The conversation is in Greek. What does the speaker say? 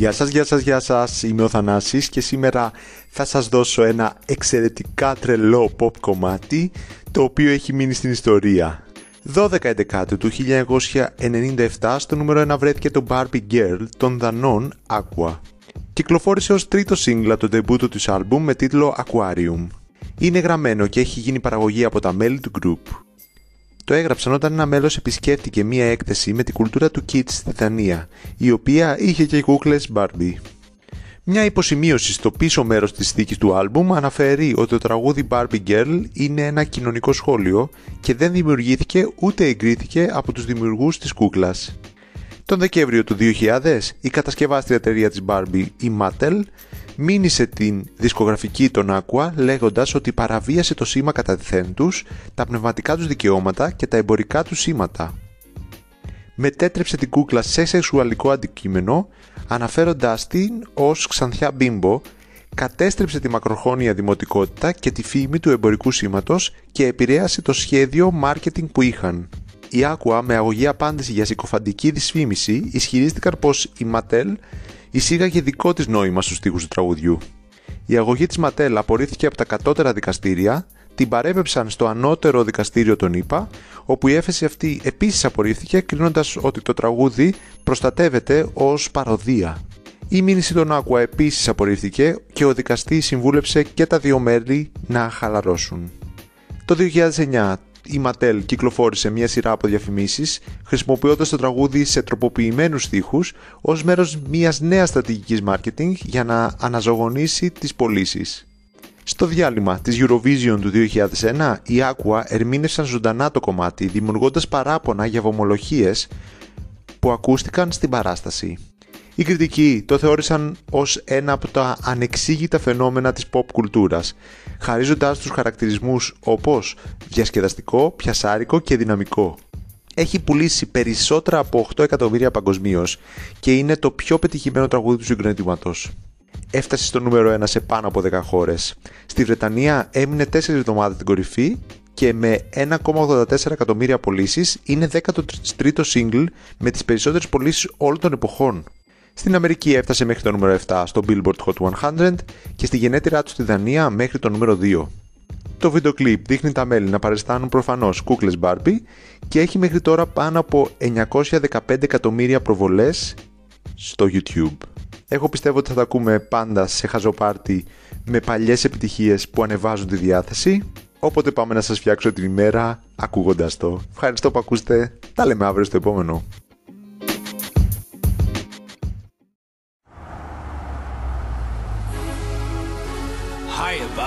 Γεια σας, γεια σας, γεια σας. Είμαι ο Θανάσης και σήμερα θα σας δώσω ένα εξαιρετικά τρελό pop κομμάτι το οποίο έχει μείνει στην ιστορία. 12 Δεκάτου του 1997 στο νούμερο 1 βρέθηκε το Barbie Girl των δανών Aqua. Κυκλοφόρησε ως τρίτο σύγκλα το ντεμπούτο του άλμπουμ με τίτλο Aquarium. Είναι γραμμένο και έχει γίνει παραγωγή από τα μέλη του group. Το έγραψαν όταν ένα μέλος επισκέφτηκε μία έκθεση με την κουλτούρα του Kids στη Δανία, η οποία είχε και κούκλες Barbie. Μια υποσημείωση στο πίσω μέρος της θήκης του άλμπουμ αναφέρει ότι το τραγούδι Barbie Girl είναι ένα κοινωνικό σχόλιο και δεν δημιουργήθηκε ούτε εγκρίθηκε από τους δημιουργούς της κούκλας. Τον Δεκέμβριο του 2000, η κατασκευάστρια εταιρεία της Barbie, η Mattel, μήνυσε την δισκογραφική των Aqua λέγοντας ότι παραβίασε το σήμα κατά τους, τα πνευματικά τους δικαιώματα και τα εμπορικά τους σήματα. Μετέτρεψε την κούκλα σε σεξουαλικό αντικείμενο αναφέροντάς την ως ξανθιά μπίμπο, κατέστρεψε τη μακροχρόνια δημοτικότητα και τη φήμη του εμπορικού σήματος και επηρέασε το σχέδιο marketing που είχαν. Η Aqua με αγωγή απάντηση για συκοφαντική δυσφήμιση ισχυρίστηκαν πως η Mattel εισήγαγε δικό της νόημα στους στίχους του τραγουδιού. Η αγωγή της Ματέλ απορρίφθηκε από τα κατώτερα δικαστήρια, την παρέπεψαν στο ανώτερο δικαστήριο των ΗΠΑ, όπου η έφεση αυτή επίσης απορρίφθηκε, κρίνοντας ότι το τραγούδι προστατεύεται ως παροδία. Η μήνυση των Άκουα επίσης απορρίφθηκε και ο δικαστής συμβούλεψε και τα δύο μέρη να χαλαρώσουν. Το 2009 η Mattel κυκλοφόρησε μια σειρά από διαφημίσεις χρησιμοποιώντας το τραγούδι σε τροποποιημένους στίχους ως μέρος μιας νέας στρατηγικής marketing για να αναζωογονήσει τις πωλήσεις. Στο διάλειμμα της Eurovision του 2001, οι Aqua ερμήνευσαν ζωντανά το κομμάτι, δημιουργώντας παράπονα για βομολογίες που ακούστηκαν στην παράσταση. Οι κριτικοί το θεώρησαν ως ένα από τα ανεξήγητα φαινόμενα της pop κουλτούρας, χαρίζοντάς τους χαρακτηρισμούς όπως διασκεδαστικό, πιασάρικο και δυναμικό. Έχει πουλήσει περισσότερα από 8 εκατομμύρια παγκοσμίως και είναι το πιο πετυχημένο τραγούδι του συγκροτήματος. Έφτασε στο νούμερο 1 σε πάνω από 10 χώρες. Στη Βρετανία έμεινε 4 εβδομάδες στην κορυφή και με 1,84 εκατομμύρια πωλήσεις είναι 13ο single με τις περισσότερες πωλήσεις όλων των εποχών. Στην Αμερική έφτασε μέχρι το νούμερο 7 στο Billboard Hot 100 και στη γενέτειρά τους στη Δανία μέχρι το νούμερο 2. Το βίντεο κλιπ δείχνει τα μέλη να παριστάνουν προφανώς κούκλες Barbie και έχει μέχρι τώρα πάνω από 915 εκατομμύρια προβολές στο YouTube. Εγώ πιστεύω ότι θα τα ακούμε πάντα σε χαζοπάρτι με παλιές επιτυχίες που ανεβάζουν τη διάθεση. Οπότε πάμε να σας φτιάξω την ημέρα ακούγοντας το. Ευχαριστώ που ακούστε. Τα λέμε αύριο στο επόμενο.